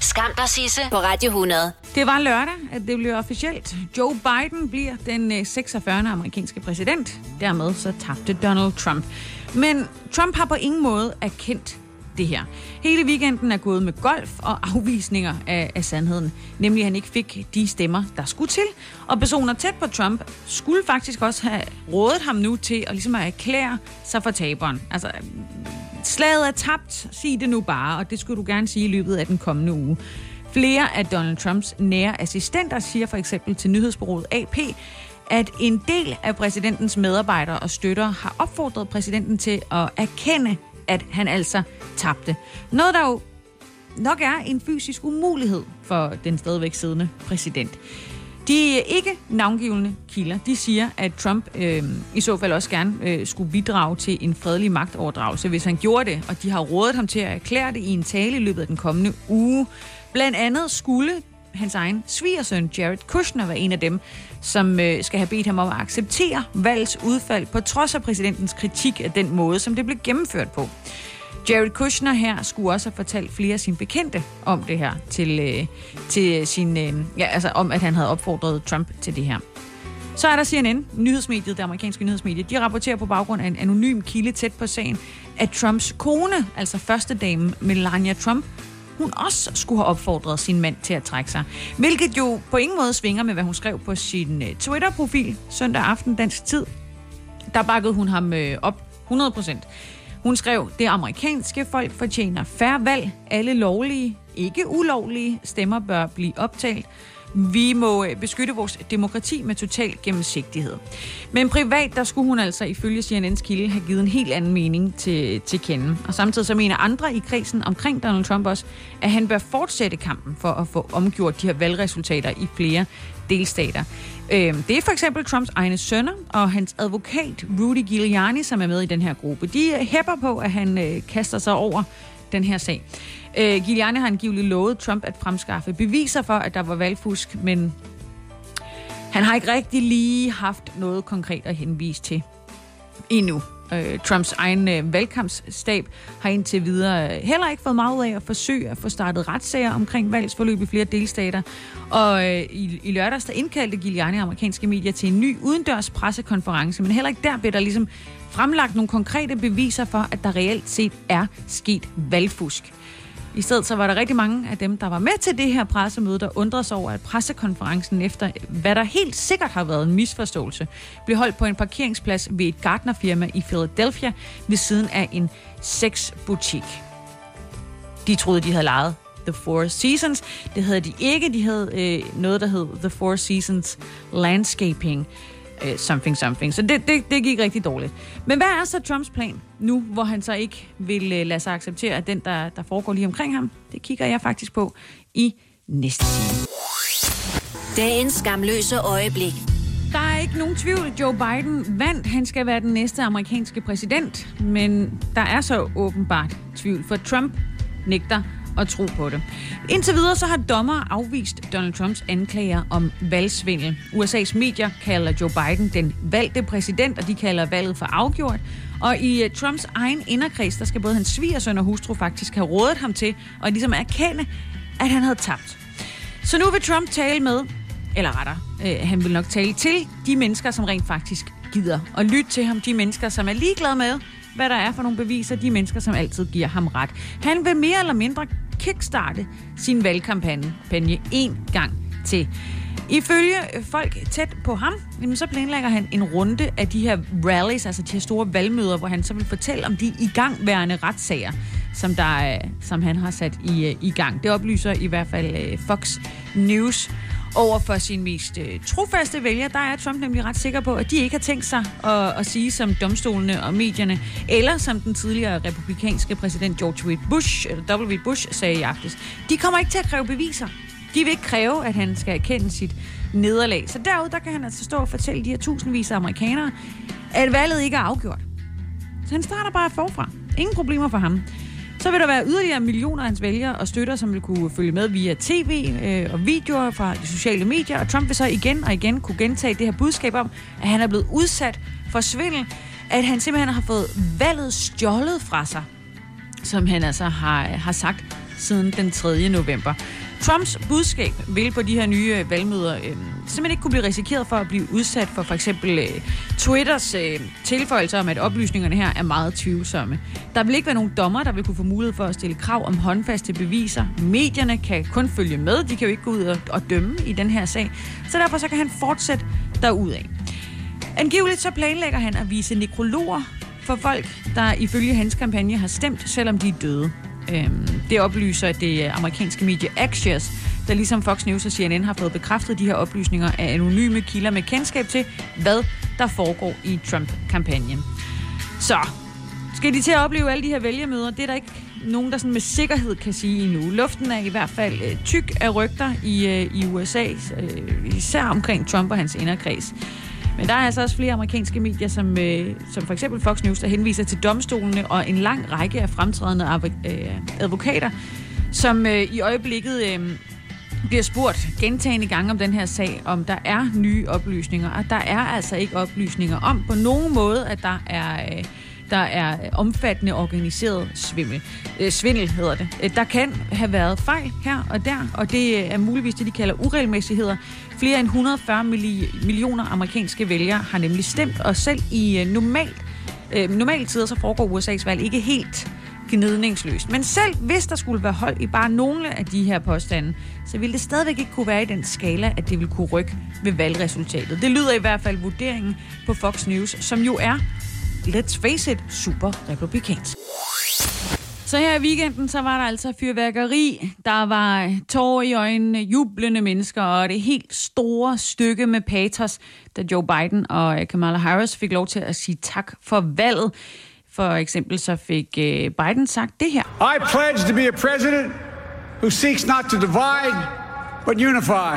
Skam dig, Sisse på Radio 100. Det var lørdag, at det blev officielt. Joe Biden bliver den øh, 46. Amerikanske præsident. Dermed så tabte Donald Trump. Men Trump har på ingen måde erkendt det her. Hele weekenden er gået med golf og afvisninger af, af sandheden. Nemlig, at han ikke fik de stemmer, der skulle til. Og personer tæt på Trump skulle faktisk også have rådet ham nu til at, ligesom at erklære sig for taberen. Altså, slaget er tabt, sig det nu bare, og det skulle du gerne sige i løbet af den kommende uge. Flere af Donald Trumps nære assistenter siger for eksempel til nyhedsbureauet AP, at en del af præsidentens medarbejdere og støtter har opfordret præsidenten til at erkende, at han altså tabte. Noget, der jo nok er en fysisk umulighed for den stadigvæk siddende præsident. De ikke navngivende kilder, de siger, at Trump øh, i så fald også gerne øh, skulle bidrage til en fredelig magtoverdragelse, hvis han gjorde det, og de har rådet ham til at erklære det i en tale i løbet af den kommende uge. Blandt andet skulle hans egen svigersøn, Jared Kushner, være en af dem, som øh, skal have bedt ham om at acceptere valgets udfald, på trods af præsidentens kritik af den måde, som det blev gennemført på. Jared Kushner her skulle også have fortalt flere af sine bekendte om det her, til, øh, til sin, øh, ja, altså om, at han havde opfordret Trump til det her. Så er der CNN, nyhedsmediet, det amerikanske nyhedsmedie. De rapporterer på baggrund af en anonym kilde tæt på sagen, at Trumps kone, altså første dame Melania Trump, hun også skulle have opfordret sin mand til at trække sig. Hvilket jo på ingen måde svinger med, hvad hun skrev på sin øh, Twitter-profil søndag aften dansk tid. Der bakkede hun ham øh, op 100 hun skrev, det amerikanske folk fortjener færre valg. Alle lovlige, ikke ulovlige stemmer bør blive optalt. Vi må øh, beskytte vores demokrati med total gennemsigtighed. Men privat, der skulle hun altså ifølge CNN's kilde have givet en helt anden mening til, til kende. Og samtidig så mener andre i kredsen omkring Donald Trump også, at han bør fortsætte kampen for at få omgjort de her valgresultater i flere delstater. Øhm, det er for eksempel Trumps egne sønner og hans advokat Rudy Giuliani, som er med i den her gruppe. De øh, hæpper på, at han øh, kaster sig over den her sag. Øh, Giuliani har angiveligt lovet Trump at fremskaffe beviser for, at der var valgfusk, men han har ikke rigtig lige haft noget konkret at henvise til endnu. Øh, Trumps egen øh, valgkampsstab har indtil videre øh, heller ikke fået meget af at forsøge at få startet retssager omkring valgsforløb i flere delstater. Og øh, i, i lørdags der indkaldte Giuliani amerikanske medier til en ny udendørs pressekonference, men heller ikke der blev der ligesom fremlagt nogle konkrete beviser for, at der reelt set er sket valgfusk. I stedet så var der rigtig mange af dem, der var med til det her pressemøde, der undrede sig over, at pressekonferencen efter, hvad der helt sikkert har været en misforståelse, blev holdt på en parkeringsplads ved et gartnerfirma i Philadelphia ved siden af en sexbutik. De troede, de havde lejet The Four Seasons. Det havde de ikke. De havde øh, noget, der hed The Four Seasons Landscaping uh, something something. Så det, det, det gik rigtig dårligt. Men hvad er så Trumps plan nu, hvor han så ikke vil uh, lade sig acceptere, at den, der, der foregår lige omkring ham, det kigger jeg faktisk på i næste time. Dagens skamløse øjeblik. Der er ikke nogen tvivl, Joe Biden vandt. Han skal være den næste amerikanske præsident. Men der er så åbenbart tvivl, for Trump nægter at tro på det. Indtil videre så har dommer afvist Donald Trumps anklager om valgsvindel. USA's medier kalder Joe Biden den valgte præsident, og de kalder valget for afgjort. Og i øh, Trumps egen inderkreds, der skal både hans svigersøn og hustru faktisk have rådet ham til at ligesom erkende, at han havde tabt. Så nu vil Trump tale med, eller retter, øh, han vil nok tale til de mennesker, som rent faktisk gider. Og lytte til ham, de mennesker, som er ligeglade med, hvad der er for nogle beviser, de mennesker, som altid giver ham ret. Han vil mere eller mindre kickstarte sin valgkampagne en gang til. Ifølge folk tæt på ham, så planlægger han en runde af de her rallies, altså de her store valgmøder, hvor han så vil fortælle om de igangværende retssager, som, der, øh, som han har sat i, øh, i gang. Det oplyser i hvert fald øh, Fox News over for sin mest øh, trofaste vælger, der er Trump nemlig ret sikker på, at de ikke har tænkt sig at, at sige som domstolene og medierne, eller som den tidligere republikanske præsident George W. Bush, eller W. Bush sagde i aftes. De kommer ikke til at kræve beviser. De vil ikke kræve, at han skal erkende sit nederlag. Så derude, der kan han altså stå og fortælle de her tusindvis af amerikanere, at valget ikke er afgjort. Så han starter bare forfra. Ingen problemer for ham. Så vil der være yderligere millioner af hans vælgere og støtter, som vil kunne følge med via tv øh, og videoer fra de sociale medier. Og Trump vil så igen og igen kunne gentage det her budskab om, at han er blevet udsat for svindel. At han simpelthen har fået valget stjålet fra sig, som han altså har, har sagt siden den 3. november. Trumps budskab vil på de her nye øh, valgmøder øh, simpelthen ikke kunne blive risikeret for at blive udsat for for eksempel øh, Twitters øh, tilføjelser om, at oplysningerne her er meget tvivlsomme. Der vil ikke være nogen dommer, der vil kunne få mulighed for at stille krav om håndfaste beviser. Medierne kan kun følge med, de kan jo ikke gå ud og, og dømme i den her sag. Så derfor så kan han fortsætte derudad. Angiveligt så planlægger han at vise nekrologer for folk, der ifølge hans kampagne har stemt, selvom de er døde. Øhm, det oplyser det øh, amerikanske medie Axios, der ligesom Fox News og CNN har fået bekræftet de her oplysninger af anonyme kilder med kendskab til, hvad der foregår i Trump-kampagnen. Så, skal de til at opleve alle de her vælgermøder? Det er der ikke nogen, der sådan med sikkerhed kan sige endnu. Luften er i hvert fald øh, tyk af rygter i, øh, i USA, øh, især omkring Trump og hans inderkreds. Men der er altså også flere amerikanske medier, som, øh, som for eksempel Fox News, der henviser til domstolene og en lang række af fremtrædende øh, advokater, som øh, i øjeblikket øh, bliver spurgt gentagende gange om den her sag, om der er nye oplysninger. Og der er altså ikke oplysninger om på nogen måde, at der er... Øh, der er øh, omfattende organiseret svimmel. Øh, svindel hedder det. Øh, der kan have været fejl her og der, og det øh, er muligvis det, de kalder uregelmæssigheder. Flere end 140 millioner amerikanske vælgere har nemlig stemt, og selv i øh, normalt, øh, normale tider så foregår USA's valg ikke helt gnidningsløst. Men selv hvis der skulle være hold i bare nogle af de her påstande, så ville det stadigvæk ikke kunne være i den skala, at det ville kunne rykke ved valgresultatet. Det lyder i hvert fald vurderingen på Fox News, som jo er let's face it, super republikansk. Så her i weekenden, så var der altså fyrværkeri. Der var tårer i øjnene, jublende mennesker, og det helt store stykke med patos, da Joe Biden og Kamala Harris fik lov til at sige tak for valget. For eksempel så fik øh, Biden sagt det her. I pledge to be a president who seeks not to divide, but unify.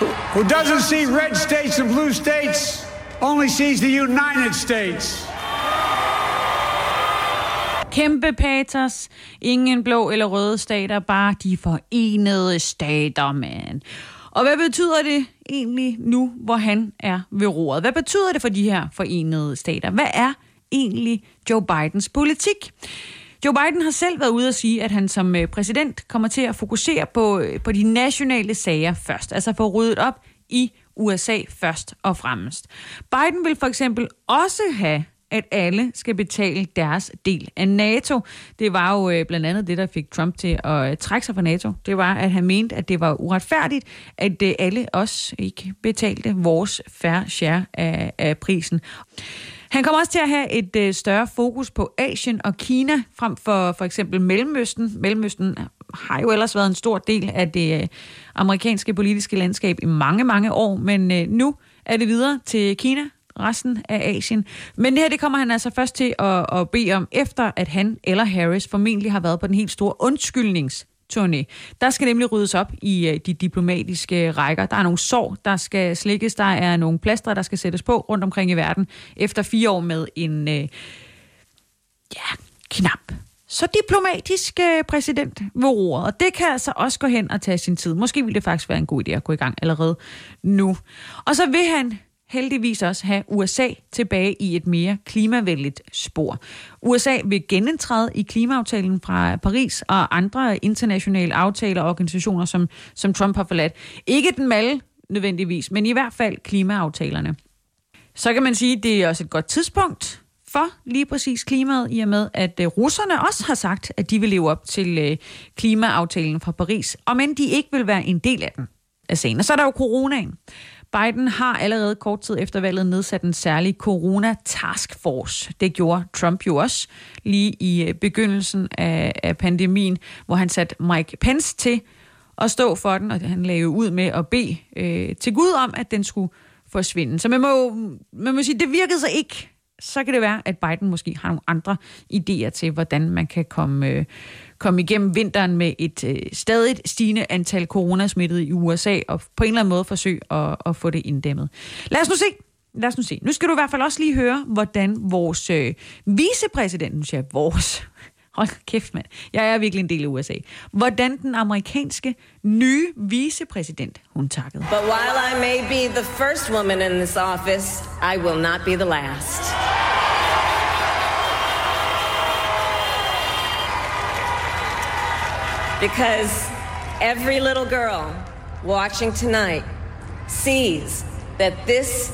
Who, who doesn't see red states and blue states, only sees the United States. Kæmpe patos. Ingen blå eller røde stater, bare de forenede stater, man. Og hvad betyder det egentlig nu, hvor han er ved roret? Hvad betyder det for de her forenede stater? Hvad er egentlig Joe Bidens politik? Joe Biden har selv været ude at sige, at han som øh, præsident kommer til at fokusere på, øh, på de nationale sager først. Altså få ryddet op i USA først og fremmest. Biden vil for eksempel også have at alle skal betale deres del af NATO. Det var jo øh, blandt andet det, der fik Trump til at øh, trække sig fra NATO. Det var, at han mente, at det var uretfærdigt, at øh, alle os ikke betalte vores fair share af, af prisen. Han kommer også til at have et øh, større fokus på Asien og Kina frem for for eksempel Mellemøsten. Mellemøsten har jo ellers været en stor del af det øh, amerikanske politiske landskab i mange, mange år, men øh, nu er det videre til Kina, resten af Asien. Men det her, det kommer han altså først til at, at bede om, efter at han eller Harris formentlig har været på den helt store undskyldnings turné. Der skal nemlig ryddes op i øh, de diplomatiske rækker. Der er nogle sår, der skal slikkes. Der er nogle plaster, der skal sættes på rundt omkring i verden. Efter fire år med en øh, ja, knap så diplomatisk øh, præsident ved roret. Og det kan altså også gå hen og tage sin tid. Måske ville det faktisk være en god idé at gå i gang allerede nu. Og så vil han heldigvis også have USA tilbage i et mere klimavenligt spor. USA vil genindtræde i klimaaftalen fra Paris og andre internationale aftaler og organisationer, som, som Trump har forladt. Ikke den malle nødvendigvis, men i hvert fald klimaaftalerne. Så kan man sige, at det er også et godt tidspunkt for lige præcis klimaet, i og med, at øh, russerne også har sagt, at de vil leve op til øh, klimaaftalen fra Paris, og men de ikke vil være en del af den af scenen. Og så er der jo coronaen. Biden har allerede kort tid efter valget nedsat en særlig corona-task force. Det gjorde Trump jo også lige i øh, begyndelsen af, af pandemien, hvor han satte Mike Pence til at stå for den, og han lagde ud med at bede øh, til Gud om, at den skulle forsvinde. Så man må, man må sige, det virkede så ikke så kan det være, at Biden måske har nogle andre idéer til, hvordan man kan komme, øh, komme igennem vinteren med et øh, stadig stigende antal coronasmittede i USA, og på en eller anden måde forsøge at, at få det inddæmmet. Lad os nu se, lad os nu se. Nu skal du i hvert fald også lige høre, hvordan vores øh, vicepræsident, nu siger jeg vores, hold kæft mand, jeg er virkelig en del af USA, hvordan den amerikanske nye vicepræsident, hun takkede. But while I may be the first woman in this office, I will not be the last. Because every little girl watching tonight sees that this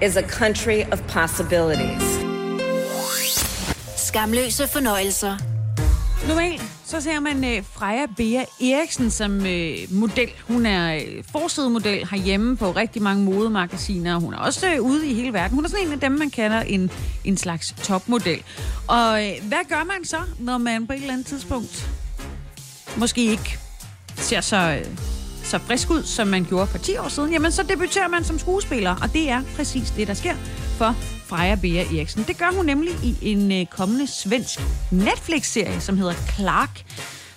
is a country of possibilities. Skamløse fornøjelser. Normalt så ser man øh, Freja Bea Eriksen som øh, model. Hun er øh, forsidemodel herhjemme på rigtig mange modemagasiner. Hun er også øh, ude i hele verden. Hun er sådan en af dem, man kalder en, en slags topmodel. Og øh, hvad gør man så, når man på et eller andet tidspunkt måske ikke ser så, øh, så frisk ud, som man gjorde for 10 år siden? Jamen, så debuterer man som skuespiller, og det er præcis det, der sker for Freja Bea Eriksen. Det gør hun nemlig i en øh, kommende svensk Netflix-serie, som hedder Clark.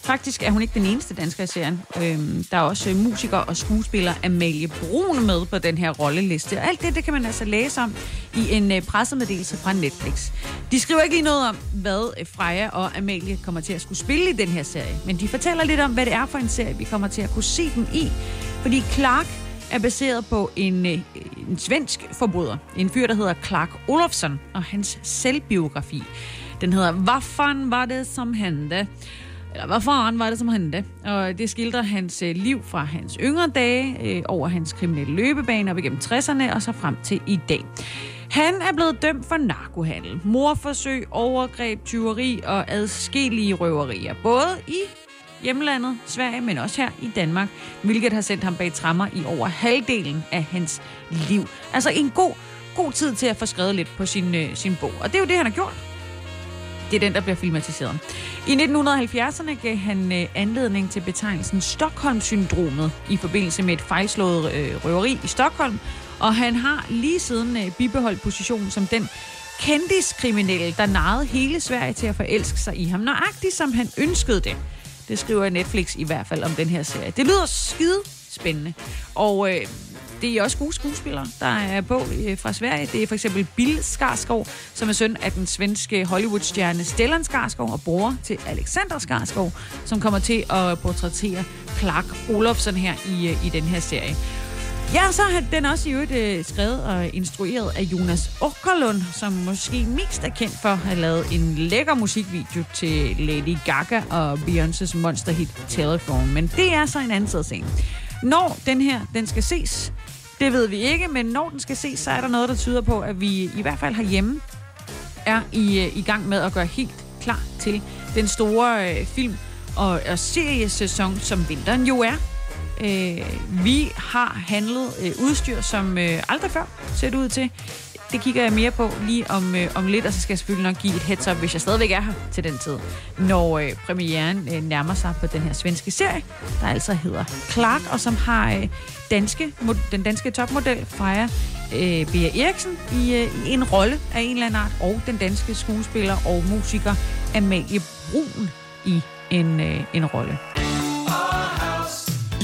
Faktisk er hun ikke den eneste dansker i serien. Øhm, der er også øh, musiker og skuespiller Amalie Brun med på den her rolleliste. Og alt det, det kan man altså læse om i en øh, pressemeddelelse fra Netflix. De skriver ikke lige noget om, hvad øh, Freja og Amalie kommer til at skulle spille i den her serie. Men de fortæller lidt om, hvad det er for en serie, vi kommer til at kunne se dem i. Fordi Clark er baseret på en, øh, en svensk forbryder. En fyr, der hedder Clark Olofsson, og hans selvbiografi. Den hedder Hvad fanden var det, som hände? Eller hvad fanden var det, som hände? Og det skildrer hans øh, liv fra hans yngre dage, øh, over hans kriminelle løbebane op igennem 60'erne, og så frem til i dag. Han er blevet dømt for narkohandel, morforsøg, overgreb, tyveri og adskillige røverier. Både i hjemlandet, Sverige, men også her i Danmark, hvilket har sendt ham bag trammer i over halvdelen af hans liv. Altså en god, god tid til at få skrevet lidt på sin, øh, sin bog. Og det er jo det, han har gjort. Det er den, der bliver filmatiseret. I 1970'erne gav han øh, anledning til betegnelsen Stockholm-syndromet i forbindelse med et fejlslået øh, røveri i Stockholm, og han har lige siden øh, bibeholdt positionen som den kendiskriminelle, der narrede hele Sverige til at forelske sig i ham, nøjagtigt som han ønskede det. Det skriver Netflix i hvert fald om den her serie. Det lyder skide spændende. Og øh, det er også gode skuespillere, der er på øh, fra Sverige. Det er for eksempel Bill Skarsgård, som er søn af den svenske Hollywood-stjerne Stellan Skarsgård og bror til Alexander Skarsgård, som kommer til at portrættere Clark Olofsson her i, øh, i den her serie. Ja, så har den også i øvrigt øh, skrevet og instrueret af Jonas Åkerlund, som måske mest er kendt for at have lavet en lækker musikvideo til Lady Gaga og Beyoncé's monsterhit Telephone. Men det er så en anden side scene. Når den her den skal ses, det ved vi ikke, men når den skal ses, så er der noget, der tyder på, at vi i hvert fald herhjemme er i, øh, i gang med at gøre helt klar til den store øh, film- og, og seriesæson, som vinteren jo er. Øh, vi har handlet øh, udstyr, som øh, aldrig før ser det ud til. Det kigger jeg mere på lige om, øh, om lidt, og så skal jeg selvfølgelig nok give et heads up, hvis jeg stadigvæk er her til den tid, når øh, premieren øh, nærmer sig på den her svenske serie, der altså hedder Clark, og som har øh, danske, mod, den danske topmodel Freja øh, Bea Eriksen i, øh, i en rolle af en eller anden art, og den danske skuespiller og musiker Amalie Brun i en, øh, en rolle.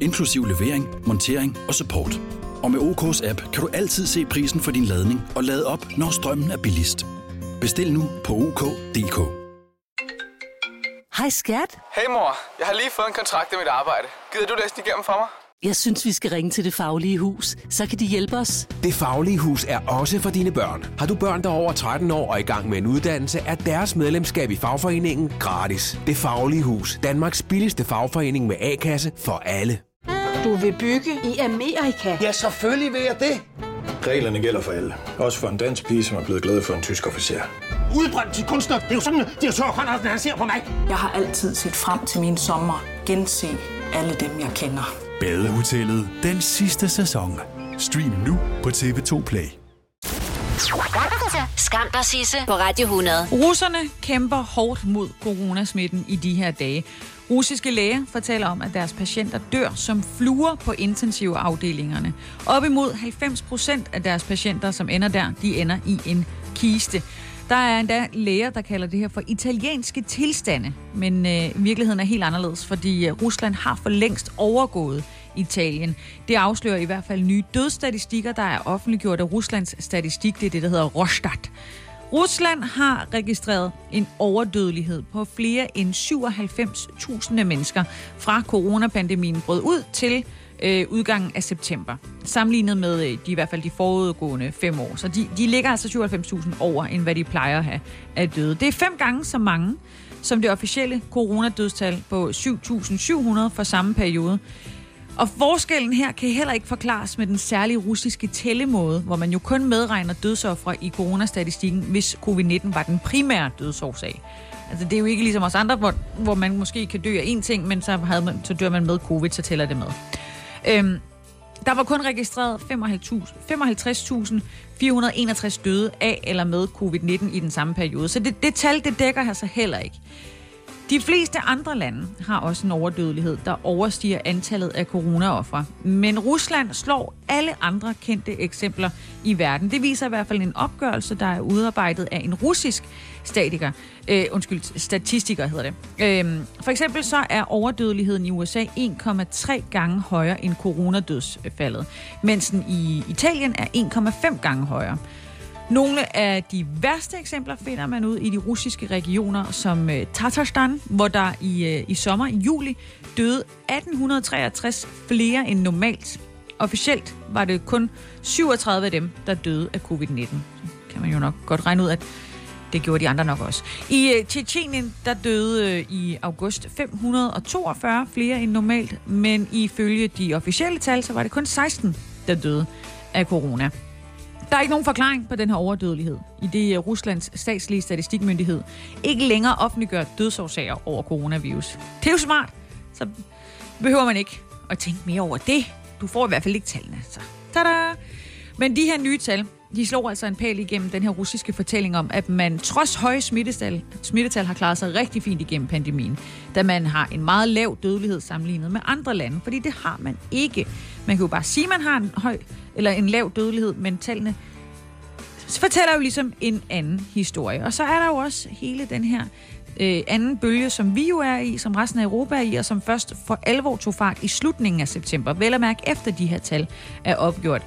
inklusiv levering, montering og support. Og med OK's app kan du altid se prisen for din ladning og lade op, når strømmen er billigst. Bestil nu på OK.dk. Hej skat. Hey mor, jeg har lige fået en kontrakt i mit arbejde. Gider du læse den igennem for mig? Jeg synes, vi skal ringe til Det Faglige Hus. Så kan de hjælpe os. Det Faglige Hus er også for dine børn. Har du børn, der er over 13 år og i gang med en uddannelse, er deres medlemskab i fagforeningen gratis. Det Faglige Hus. Danmarks billigste fagforening med A-kasse for alle. Du vil bygge i Amerika? Ja, selvfølgelig vil jeg det. Reglerne gælder for alle. Også for en dansk pige, som er blevet glad for en tysk officer. Udbrændt til kunstner. Det er jo sådan, at direktør Conradsen, han ser på mig. Jeg har altid set frem til min sommer. Gense alle dem, jeg kender. Badehotellet den sidste sæson. Stream nu på TV2 Play. Skam dig, Sisse, på Radio 100. Russerne kæmper hårdt mod coronasmitten i de her dage. Russiske læger fortæller om, at deres patienter dør som fluer på intensivafdelingerne. Op imod 90 procent af deres patienter, som ender der, de ender i en kiste. Der er endda læger, der kalder det her for italienske tilstande, men øh, virkeligheden er helt anderledes, fordi øh, Rusland har for længst overgået Italien. Det afslører i hvert fald nye dødsstatistikker, der er offentliggjort af Ruslands statistik. Det er det, der hedder Rostat. Rusland har registreret en overdødelighed på flere end 97.000 mennesker fra coronapandemien brød ud til øh, udgangen af september. Sammenlignet med øh, de, i hvert fald de forudgående fem år. Så de, de ligger altså 97.000 over, end hvad de plejer at have af døde. Det er fem gange så mange som det officielle coronadødstal på 7.700 for samme periode. Og forskellen her kan heller ikke forklares med den særlige russiske tællemåde, hvor man jo kun medregner dødsoffre i coronastatistikken, hvis covid-19 var den primære dødsårsag. Altså det er jo ikke ligesom os andre, hvor, hvor man måske kan dø af én ting, men så, havde man, så dør man med covid, så tæller det med. Øhm, der var kun registreret 55.461 døde af eller med covid-19 i den samme periode. Så det, det tal, det dækker her så heller ikke. De fleste andre lande har også en overdødelighed, der overstiger antallet af coronaoffre. Men Rusland slår alle andre kendte eksempler i verden. Det viser i hvert fald en opgørelse, der er udarbejdet af en russisk statiker. Øh, undskyld, statistiker hedder det. Øh, for eksempel så er overdødeligheden i USA 1,3 gange højere end coronadødsfaldet, mens den i Italien er 1,5 gange højere. Nogle af de værste eksempler finder man ud i de russiske regioner som øh, Tatarstan, hvor der i, øh, i sommer, i juli, døde 1863 flere end normalt. Officielt var det kun 37 af dem, der døde af covid-19. Så kan man jo nok godt regne ud, at det gjorde de andre nok også. I øh, Tjetjenien, der døde i august 542 flere end normalt, men ifølge de officielle tal, så var det kun 16, der døde af corona. Der er ikke nogen forklaring på den her overdødelighed, i det øh, Ruslands statslige statistikmyndighed ikke længere offentliggør dødsårsager over coronavirus. Det er jo smart, så behøver man ikke at tænke mere over det. Du får i hvert fald ikke tallene. Så. Tada! Men de her nye tal, de slår altså en pæl igennem den her russiske fortælling om, at man trods høje smittetal, smittetal har klaret sig rigtig fint igennem pandemien, da man har en meget lav dødelighed sammenlignet med andre lande, fordi det har man ikke. Man kan jo bare sige, at man har en høj eller en lav dødelighed, men tallene fortæller jo ligesom en anden historie. Og så er der jo også hele den her øh, anden bølge, som vi jo er i, som resten af Europa er i, og som først for alvor tog fart i slutningen af september. Vel at mærke efter de her tal er opgjort.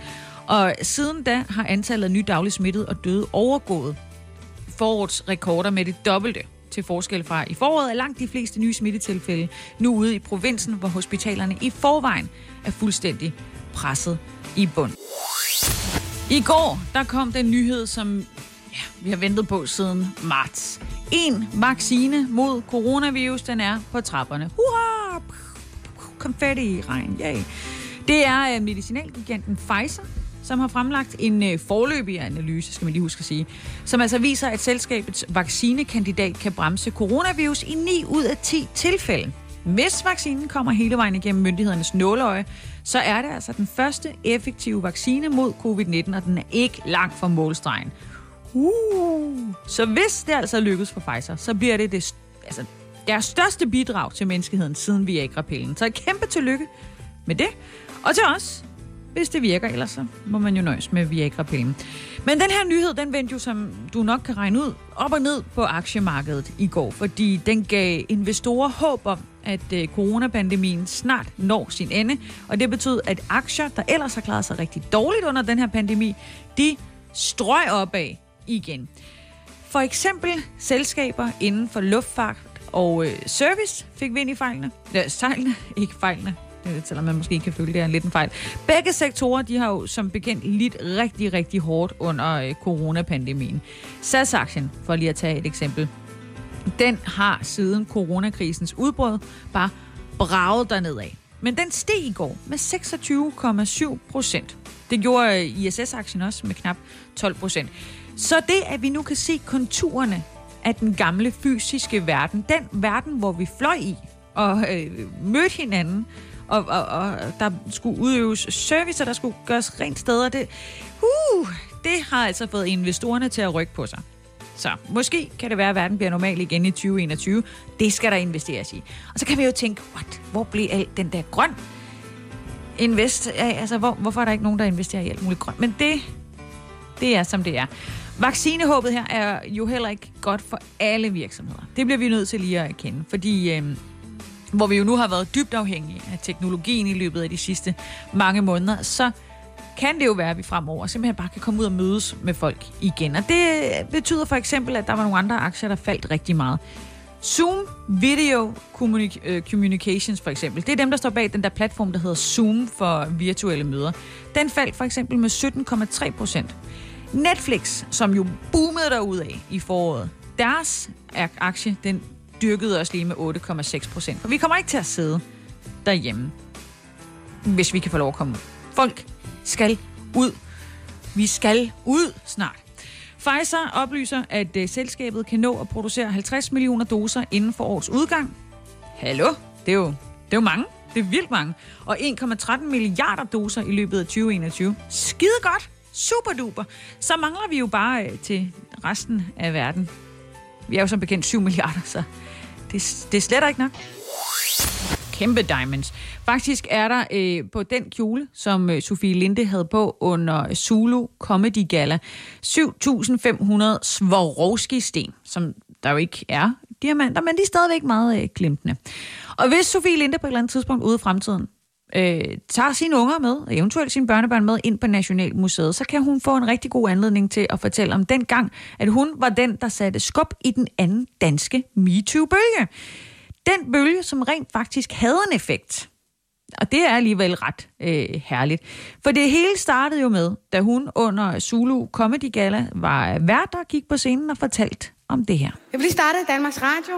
Og siden da har antallet af nye daglige smittede og døde overgået forårets rekorder med det dobbelte til forskel fra i foråret er langt de fleste nye smittetilfælde nu ude i provinsen, hvor hospitalerne i forvejen er fuldstændig presset i bund. I går, der kom den nyhed, som ja, vi har ventet på siden marts. En vaccine mod coronavirus, den er på trapperne. Hurra! Konfetti i regn, yay. Det er øh, medicinalgiganten Pfizer, som har fremlagt en øh, forløbig analyse, skal man lige huske at sige, som altså viser, at selskabets vaccinekandidat kan bremse coronavirus i 9 ud af 10 tilfælde. Hvis vaccinen kommer hele vejen igennem myndighedernes nåleøje, så er det altså den første effektive vaccine mod covid-19, og den er ikke langt fra målstregen. Uh. Så hvis det altså lykkes for Pfizer, så bliver det, det altså, deres største bidrag til menneskeheden siden Viagra-pillen. Så et kæmpe tillykke med det. Og til os, hvis det virker, ellers så må man jo nøjes med Viagra-pillen. Men den her nyhed, den vendte jo, som du nok kan regne ud, op og ned på aktiemarkedet i går, fordi den gav investorer håb om, at øh, coronapandemien snart når sin ende, og det betød, at aktier, der ellers har klaret sig rigtig dårligt under den her pandemi, de strøg opad igen. For eksempel selskaber inden for luftfart og øh, service fik vind i fejlene. Ja, sejlene, ikke fejlene. Øh, selvom man måske kan føle, det er lidt en fejl. Begge sektorer, de har jo som bekendt lidt rigtig, rigtig hårdt under øh, coronapandemien. SAS-aktien, for lige at tage et eksempel, den har siden coronakrisens udbrud bare braget derned af. Men den steg i går med 26,7 procent. Det gjorde øh, ISS-aktien også med knap 12 procent. Så det, at vi nu kan se konturerne af den gamle fysiske verden, den verden, hvor vi fløj i og øh, mødte hinanden, og, og, og der skulle udøves service, og der skulle gøres rent steder, det, uh, det har altså fået investorerne til at rykke på sig. Så måske kan det være, at verden bliver normal igen i 2021. Det skal der investeres i. Og så kan vi jo tænke, what, hvor blev alt den der grøn invest? Altså, hvor, hvorfor er der ikke nogen, der investerer i alt muligt grønt? Men det, det er, som det er. Vaccinehåbet her er jo heller ikke godt for alle virksomheder. Det bliver vi nødt til lige at erkende, fordi øh, hvor vi jo nu har været dybt afhængige af teknologien i løbet af de sidste mange måneder, så kan det jo være, at vi fremover simpelthen bare kan komme ud og mødes med folk igen. Og det betyder for eksempel, at der var nogle andre aktier, der faldt rigtig meget. Zoom Video øh, Communications for eksempel, det er dem, der står bag den der platform, der hedder Zoom for virtuelle møder. Den faldt for eksempel med 17,3 procent. Netflix, som jo boomede af i foråret, deres aktie, den styrkede os lige med 8,6 procent. For vi kommer ikke til at sidde derhjemme, hvis vi kan få lov at komme ud. Folk skal ud. Vi skal ud snart. Pfizer oplyser, at øh, selskabet kan nå at producere 50 millioner doser inden for årets udgang. Hallo? Det er jo, det er jo mange. Det er vildt mange. Og 1,13 milliarder doser i løbet af 2021. Skide godt. Super duper. Så mangler vi jo bare øh, til resten af verden. Vi er jo som bekendt 7 milliarder, så det, det er slet ikke nok. Kæmpe diamonds. Faktisk er der øh, på den kjole, som øh, Sofie Linde havde på under Zulu Comedy Gala, 7.500 Swarovski-sten, som der jo ikke er diamanter, men de er stadigvæk meget øh, glimtende. Og hvis Sofie Linde på et eller andet tidspunkt ude i fremtiden øh, tager sine unger med, og eventuelt sine børnebørn med ind på Nationalmuseet, så kan hun få en rigtig god anledning til at fortælle om den gang, at hun var den, der satte skub i den anden danske MeToo-bølge. Den bølge, som rent faktisk havde en effekt. Og det er alligevel ret øh, herligt. For det hele startede jo med, da hun under Zulu Comedy Gala var vært der gik på scenen og fortalt om det her. Jeg blev startet i Danmarks Radio.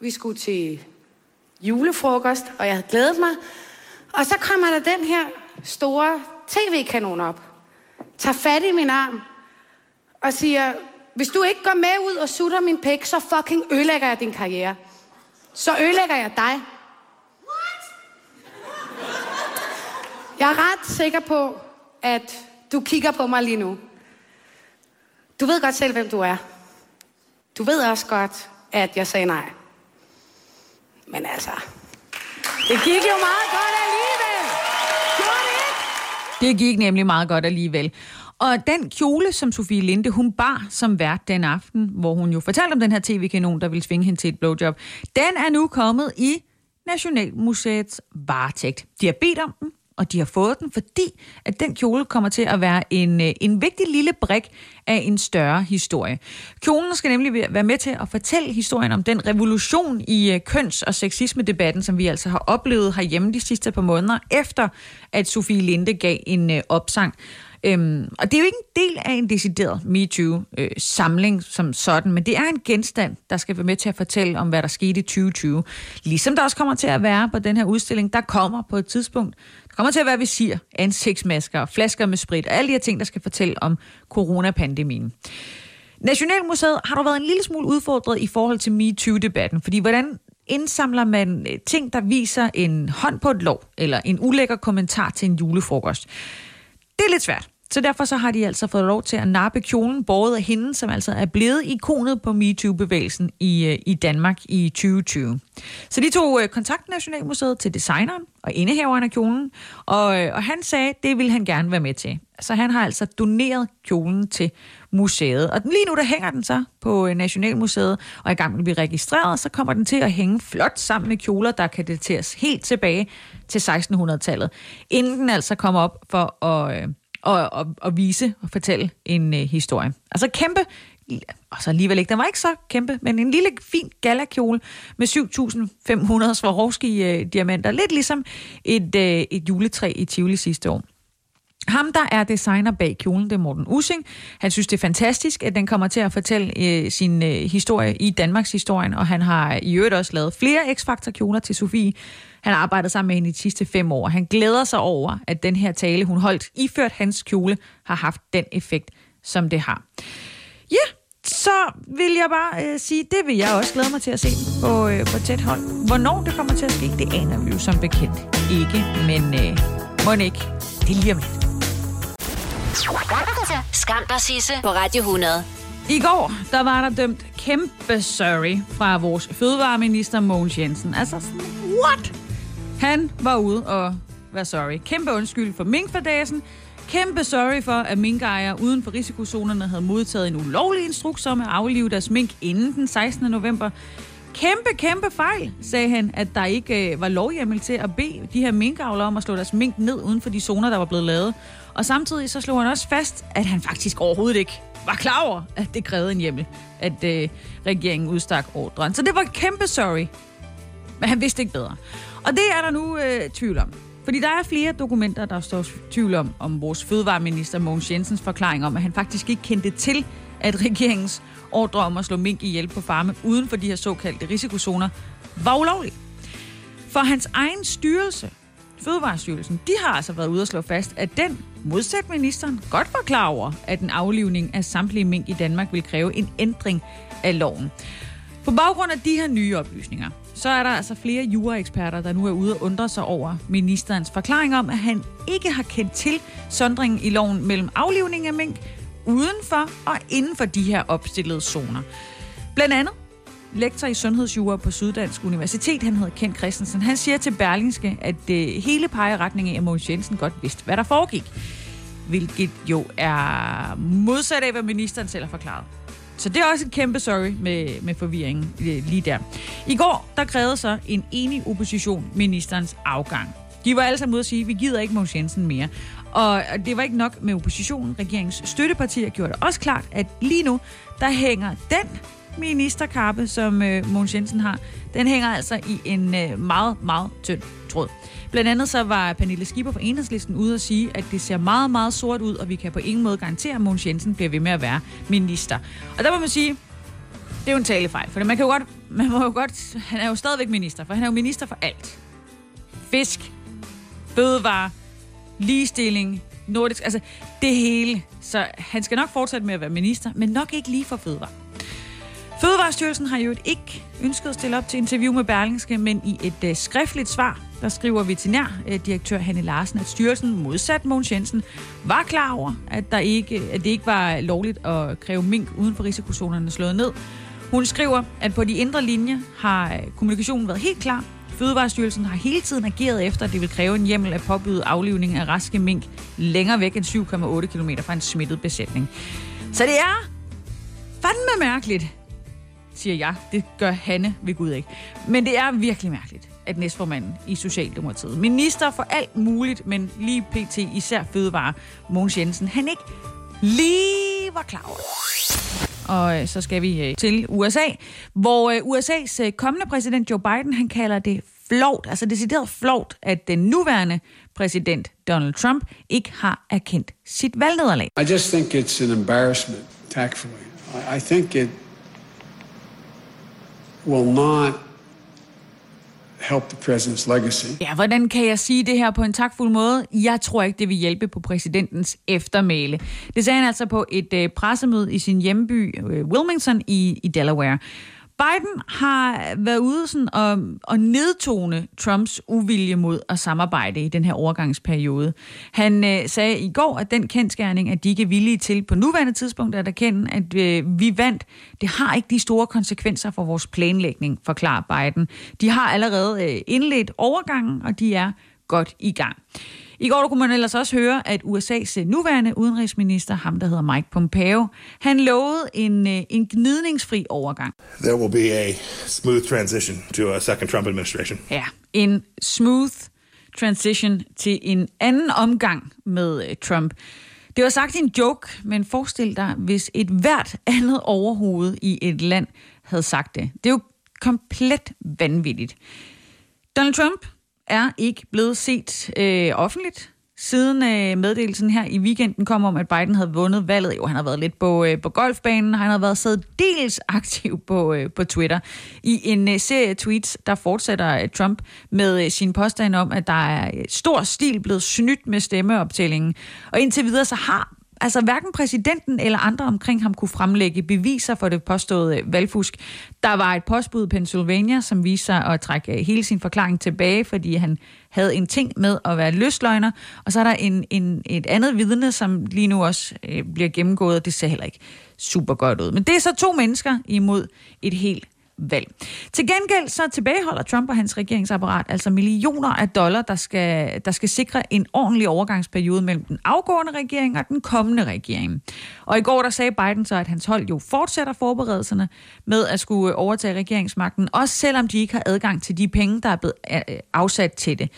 Vi skulle til julefrokost, og jeg havde glædet mig. Og så kommer der den her store tv-kanon op, tager fat i min arm og siger, hvis du ikke går med ud og sutter min pæk, så fucking ødelægger jeg din karriere. Så ødelægger jeg dig. What? Jeg er ret sikker på, at du kigger på mig lige nu. Du ved godt selv, hvem du er. Du ved også godt, at jeg sagde nej. Men altså, det gik jo meget godt alligevel. Gjorde det ikke? Det gik nemlig meget godt alligevel. Og den kjole, som Sofie Linde, hun bar som vært den aften, hvor hun jo fortalte om den her tv-kanon, der ville svinge hende til et blowjob, den er nu kommet i Nationalmuseets varetægt. De har bedt om den, og de har fået den, fordi at den kjole kommer til at være en, øh, en vigtig lille brik af en større historie. Kjolen skal nemlig være med til at fortælle historien om den revolution i øh, køns- og sexisme-debatten, som vi altså har oplevet herhjemme de sidste par måneder, efter at Sofie Linde gav en øh, opsang. Øhm, og det er jo ikke en del af en decideret MeToo-samling øh, som sådan, men det er en genstand, der skal være med til at fortælle om, hvad der skete i 2020. Ligesom der også kommer til at være på den her udstilling, der kommer på et tidspunkt, der kommer til at være visir, ansigtsmasker, flasker med sprit og alle de her ting, der skal fortælle om coronapandemien. Nationalmuseet har dog været en lille smule udfordret i forhold til MeToo-debatten, fordi hvordan indsamler man øh, ting, der viser en hånd på et lov, eller en ulækker kommentar til en julefrokost. Det er lidt svært. Så derfor så har de altså fået lov til at nappe kjolen båret af hende, som altså er blevet ikonet på MeToo-bevægelsen i, øh, i Danmark i 2020. Så de tog øh, kontakt Nationalmuseet til designeren og indehaveren af kjolen, og, øh, og han sagde, det ville han gerne være med til. Så han har altså doneret kjolen til museet. Og lige nu der hænger den så på Nationalmuseet, og i gang med at blive registreret, så kommer den til at hænge flot sammen med kjoler, der kan dateres helt tilbage til 1600-tallet, inden den altså kommer op for at og, og, og vise og fortælle en øh, historie. Altså kæmpe, og så alligevel ikke, den var ikke så kæmpe, men en lille fin galakjole med 7.500 Swarovski-diamanter. Øh, Lidt ligesom et, øh, et juletræ i Tivoli sidste år. Ham, der er designer bag kjolen, det er Morten Using. Han synes, det er fantastisk, at den kommer til at fortælle øh, sin øh, historie i Danmarks historien, og han har i øvrigt også lavet flere X-Factor-kjoler til Sofie. Han har arbejdet sammen med hende i de sidste fem år, han glæder sig over, at den her tale, hun holdt iført hans kjole, har haft den effekt, som det har. Ja, så vil jeg bare øh, sige, det vil jeg også glæde mig til at se på, øh, på tæt hold. Hvornår det kommer til at ske, det aner vi jo som bekendt ikke, men øh, må ikke, det er lige om lidt. Skam dig, Sisse, på Radio 100. I går, der var der dømt kæmpe sorry fra vores fødevareminister Mogens Jensen. Altså what? Han var ude og var sorry. Kæmpe undskyld for minkfordæsen. Kæmpe sorry for, at minkejere uden for risikozonerne havde modtaget en ulovlig instruks om at aflive deres mink inden den 16. november. Kæmpe, kæmpe fejl, sagde han, at der ikke øh, var lovhjemmel til at bede de her minkavlere om at slå deres mink ned uden for de zoner, der var blevet lavet. Og samtidig så slog han også fast, at han faktisk overhovedet ikke var klar over, at det krævede en hjemmel, at øh, regeringen udstak ordren. Så det var kæmpe sorry. Men han vidste ikke bedre. Og det er der nu øh, tvivl om. Fordi der er flere dokumenter, der står tvivl om, om vores fødevareminister Mogens Jensens forklaring om, at han faktisk ikke kendte til, at regeringens ordre om at slå mink ihjel på farme uden for de her såkaldte risikozoner var ulovlig. For hans egen styrelse, Fødevarestyrelsen, de har altså været ude og slå fast, at den, modsat ministeren, godt var klar over, at en aflivning af samtlige mink i Danmark vil kræve en ændring af loven. På baggrund af de her nye oplysninger, så er der altså flere juraeksperter, der nu er ude og undre sig over ministerens forklaring om, at han ikke har kendt til sondringen i loven mellem aflivning af mink uden for og inden for de her opstillede zoner. Blandt andet lektor i sundhedsjura på Syddansk Universitet, han hedder Kent Christensen, han siger til Berlingske, at det hele peger retning af, at Mogens Jensen godt vidste, hvad der foregik. Hvilket jo er modsat af, hvad ministeren selv har forklaret. Så det er også et kæmpe sorry med, med forvirringen lige der. I går, der krævede så en enig opposition ministerens afgang. De var alle sammen ude at sige, at vi gider ikke Mogens Jensen mere. Og det var ikke nok med oppositionen. Regeringens støttepartier gjorde det også klart, at lige nu, der hænger den ministerkappe, som øh, Mogens Jensen har, den hænger altså i en øh, meget, meget tynd tråd. Blandt andet så var Pernille Skipper fra Enhedslisten ude at sige, at det ser meget, meget sort ud, og vi kan på ingen måde garantere, at Mogens Jensen bliver ved med at være minister. Og der må man sige, det er jo en talefejl, for man kan jo godt, man må jo godt, han er jo stadigvæk minister, for han er jo minister for alt. Fisk, fødevare, ligestilling, nordisk, altså det hele. Så han skal nok fortsætte med at være minister, men nok ikke lige for fødevare. Fødevarestyrelsen har jo ikke ønsket at stille op til interview med Berlingske, men i et uh, skriftligt svar, der skriver veterinærdirektør øh, Hanne Larsen, at styrelsen modsat Mogens Jensen var klar over, at, der ikke, at det ikke var lovligt at kræve mink uden for risikozonerne slået ned. Hun skriver, at på de indre linjer har øh, kommunikationen været helt klar. Fødevarestyrelsen har hele tiden ageret efter, at det vil kræve en hjemmel at påbyde aflivning af raske mink længere væk end 7,8 km fra en smittet besætning. Så det er fandme mærkeligt, siger jeg. Det gør Hanne ved Gud ikke. Men det er virkelig mærkeligt, at næstformanden i Socialdemokratiet, minister for alt muligt, men lige pt. især fødevare, Mogens Jensen, han ikke lige var klar over og øh, så skal vi øh, til USA, hvor øh, USA's kommende præsident Joe Biden, han kalder det flovt, altså decideret flovt, at den nuværende præsident Donald Trump ikke har erkendt sit valgnederlag. I just think it's an embarrassment, tactfully. I, I think it will not help the president's legacy. Ja, hvordan kan jeg sige det her på en takfuld måde? Jeg tror ikke, det vil hjælpe på præsidentens eftermæle. Det sagde han altså på et øh, pressemøde i sin hjemby øh, Wilmington i, i Delaware. Biden har været ude sådan og, og nedtone Trumps uvilje mod at samarbejde i den her overgangsperiode. Han øh, sagde i går, at den kendskærning, at de ikke er villige til på nuværende tidspunkt at erkende, at øh, vi vandt, det har ikke de store konsekvenser for vores planlægning, forklarer Biden. De har allerede øh, indledt overgangen, og de er godt i gang. I går kunne man ellers også høre, at USA's nuværende udenrigsminister, ham der hedder Mike Pompeo, han lovede en, øh, en gnidningsfri overgang. There will be a smooth transition to a second Trump administration. Ja, en smooth transition til en anden omgang med øh, Trump. Det var sagt i en joke, men forestil dig, hvis et hvert andet overhoved i et land havde sagt det. Det er jo komplet vanvittigt. Donald Trump er ikke blevet set øh, offentligt siden øh, meddelelsen her i weekenden kom om, at Biden havde vundet valget. Jo, han har været lidt på, øh, på golfbanen, han har været særdeles aktiv på, øh, på Twitter. I en øh, serie tweets, der fortsætter øh, Trump med øh, sin påstand om, at der er øh, stor stil blevet snydt med stemmeoptællingen. Og indtil videre så har Altså hverken præsidenten eller andre omkring ham kunne fremlægge beviser for det påståede valgfusk. Der var et postbud i Pennsylvania, som viste sig at trække øh, hele sin forklaring tilbage, fordi han havde en ting med at være løsløgner. Og så er der en, en, et andet vidne, som lige nu også øh, bliver gennemgået, og det ser heller ikke super godt ud. Men det er så to mennesker imod et helt valg. Til gengæld så tilbageholder Trump og hans regeringsapparat altså millioner af dollar, der skal, der skal sikre en ordentlig overgangsperiode mellem den afgående regering og den kommende regering. Og i går der sagde Biden så, at hans hold jo fortsætter forberedelserne med at skulle overtage regeringsmagten, også selvom de ikke har adgang til de penge, der er blevet øh, øh, afsat til det.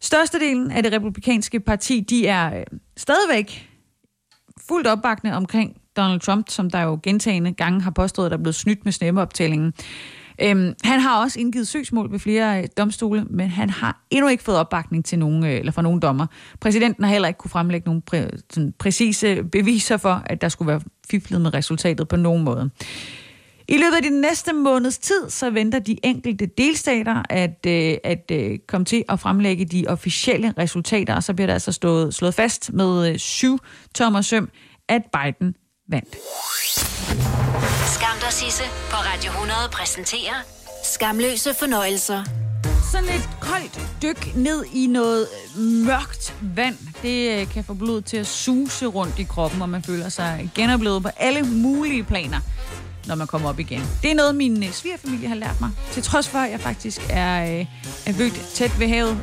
Størstedelen af det republikanske parti, de er øh, stadigvæk fuldt opbakne omkring Donald Trump, som der jo gentagende gange har påstået, at der er blevet snydt med stemmeoptællingen. Øhm, han har også indgivet søgsmål ved flere øh, domstole, men han har endnu ikke fået opbakning til nogen, øh, eller fra nogen dommer. Præsidenten har heller ikke kunne fremlægge nogen præ, sådan, præcise beviser for, at der skulle være fiflet med resultatet på nogen måde. I løbet af de næste måneds tid, så venter de enkelte delstater at, øh, at øh, komme til at fremlægge de officielle resultater, og så bliver der altså stået, slået fast med øh, syv tommer søm, at Biden vandt. Skam dig, Sisse, på Radio 100 præsenterer Skamløse fornøjelser. Sådan et koldt dyk ned i noget mørkt vand, det øh, kan få blodet til at suse rundt i kroppen, og man føler sig genoplevet på alle mulige planer, når man kommer op igen. Det er noget, min øh, svigerfamilie har lært mig, til trods for, at jeg faktisk er, øh, er født tæt ved havet,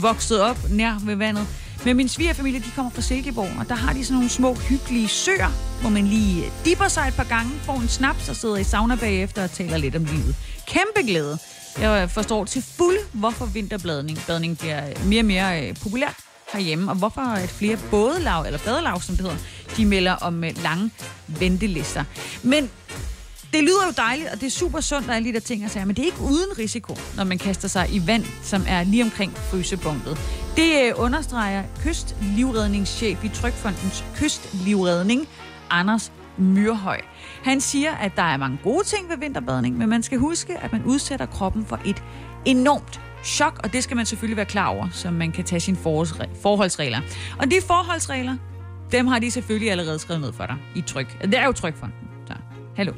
vokset op nær ved vandet. Men min svigerfamilie, de kommer fra Silkeborg, og der har de sådan nogle små hyggelige søer, hvor man lige øh, dipper sig et par gange, får en snaps og sidder i sauna bagefter og taler lidt om livet. Kæmpe glæde. Jeg øh, forstår til fuld, hvorfor vinterbadning badning bliver øh, mere og mere populært herhjemme, og hvorfor at flere bådelav, eller badelav, som det hedder, de melder om lange ventelister. Men det lyder jo dejligt, og det er super sundt og alle de der ting, og sager, men det er ikke uden risiko, når man kaster sig i vand, som er lige omkring frysepunktet. Det øh, understreger kystlivredningschef i Trykfondens kystlivredning, Anders Myrhøj. Han siger, at der er mange gode ting ved vinterbadning, men man skal huske, at man udsætter kroppen for et enormt chok, og det skal man selvfølgelig være klar over, så man kan tage sine forholdsregler. Og de forholdsregler, dem har de selvfølgelig allerede skrevet ned for dig i tryk. Det er jo Trykfonden. Så, hallo.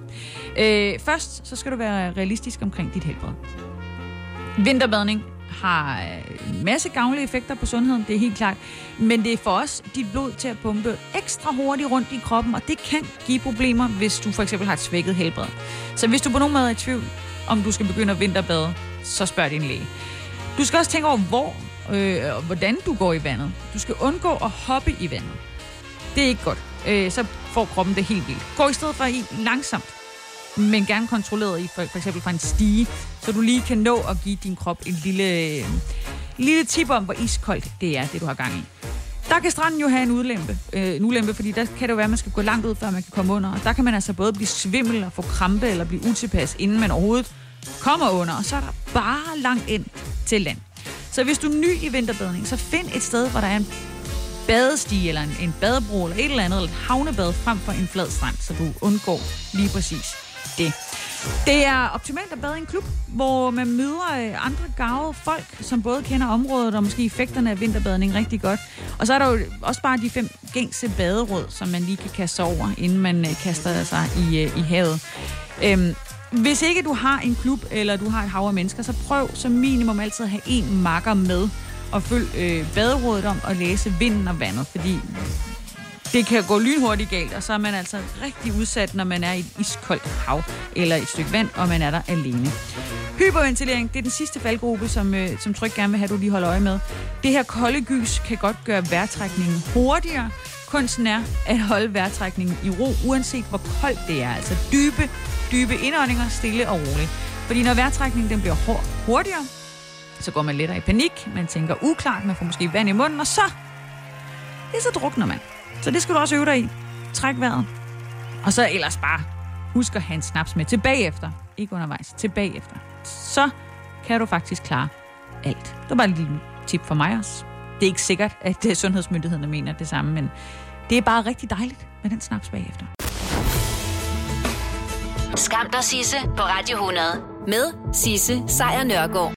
Øh, først, så skal du være realistisk omkring dit helbred. Vinterbadning har øh, en masse gavnlige effekter på sundheden, det er helt klart. Men det er for os dit blod til at pumpe ekstra hurtigt rundt i kroppen, og det kan give problemer, hvis du for eksempel har et svækket helbred. Så hvis du på nogen måde er i tvivl, om du skal begynde at vinterbade, så spørg din læge. Du skal også tænke over, hvor øh, og hvordan du går i vandet. Du skal undgå at hoppe i vandet. Det er ikke godt. Øh, så får kroppen det helt vildt. Gå i stedet for i langsomt men gerne kontrolleret i for, for eksempel fra en stige, så du lige kan nå at give din krop en lille, lille tip om, hvor iskoldt det er, det du har gang i. Der kan stranden jo have en udlempe, øh, en ulempe, fordi der kan det jo være, at man skal gå langt ud, før man kan komme under. Og der kan man altså både blive svimmel og få krampe eller blive utilpas, inden man overhovedet kommer under. Og så er der bare langt ind til land. Så hvis du er ny i vinterbadning, så find et sted, hvor der er en badestige eller en, en badebro eller et eller andet, eller et havnebad frem for en flad strand, så du undgår lige præcis det. Det er optimalt at bade i en klub, hvor man møder øh, andre gavede folk, som både kender området og måske effekterne af vinterbadning rigtig godt. Og så er der jo også bare de fem gængse baderåd, som man lige kan kaste over, inden man øh, kaster sig i, øh, i havet. Øhm, hvis ikke du har en klub, eller du har et hav af mennesker, så prøv som minimum altid at have en makker med, og følg øh, baderådet om at læse vinden og vandet, fordi det kan gå lynhurtigt galt, og så er man altså rigtig udsat, når man er i et iskoldt hav eller et stykke vand, og man er der alene. Hyperventilering, det er den sidste faldgruppe, som, øh, som Tryk gerne vil have, du lige holder øje med. Det her kolde gys kan godt gøre vejrtrækningen hurtigere. Kunsten er at holde vejrtrækningen i ro, uanset hvor koldt det er. Altså dybe, dybe indåndinger, stille og roligt. Fordi når vejrtrækningen den bliver hurtigere, så går man lettere i panik, man tænker uklart, man får måske vand i munden, og så, det så drukner man. Så det skal du også øve dig i. Træk vejret. Og så ellers bare husk at have en snaps med tilbage efter. Ikke undervejs, tilbage efter. Så kan du faktisk klare alt. Det var bare et lille tip for mig også. Det er ikke sikkert, at øh, sundhedsmyndighederne mener det samme, men det er bare rigtig dejligt med den snaps bagefter. Skam dig, Sisse, på Radio 100. Med Sisse Sejr Nørgaard.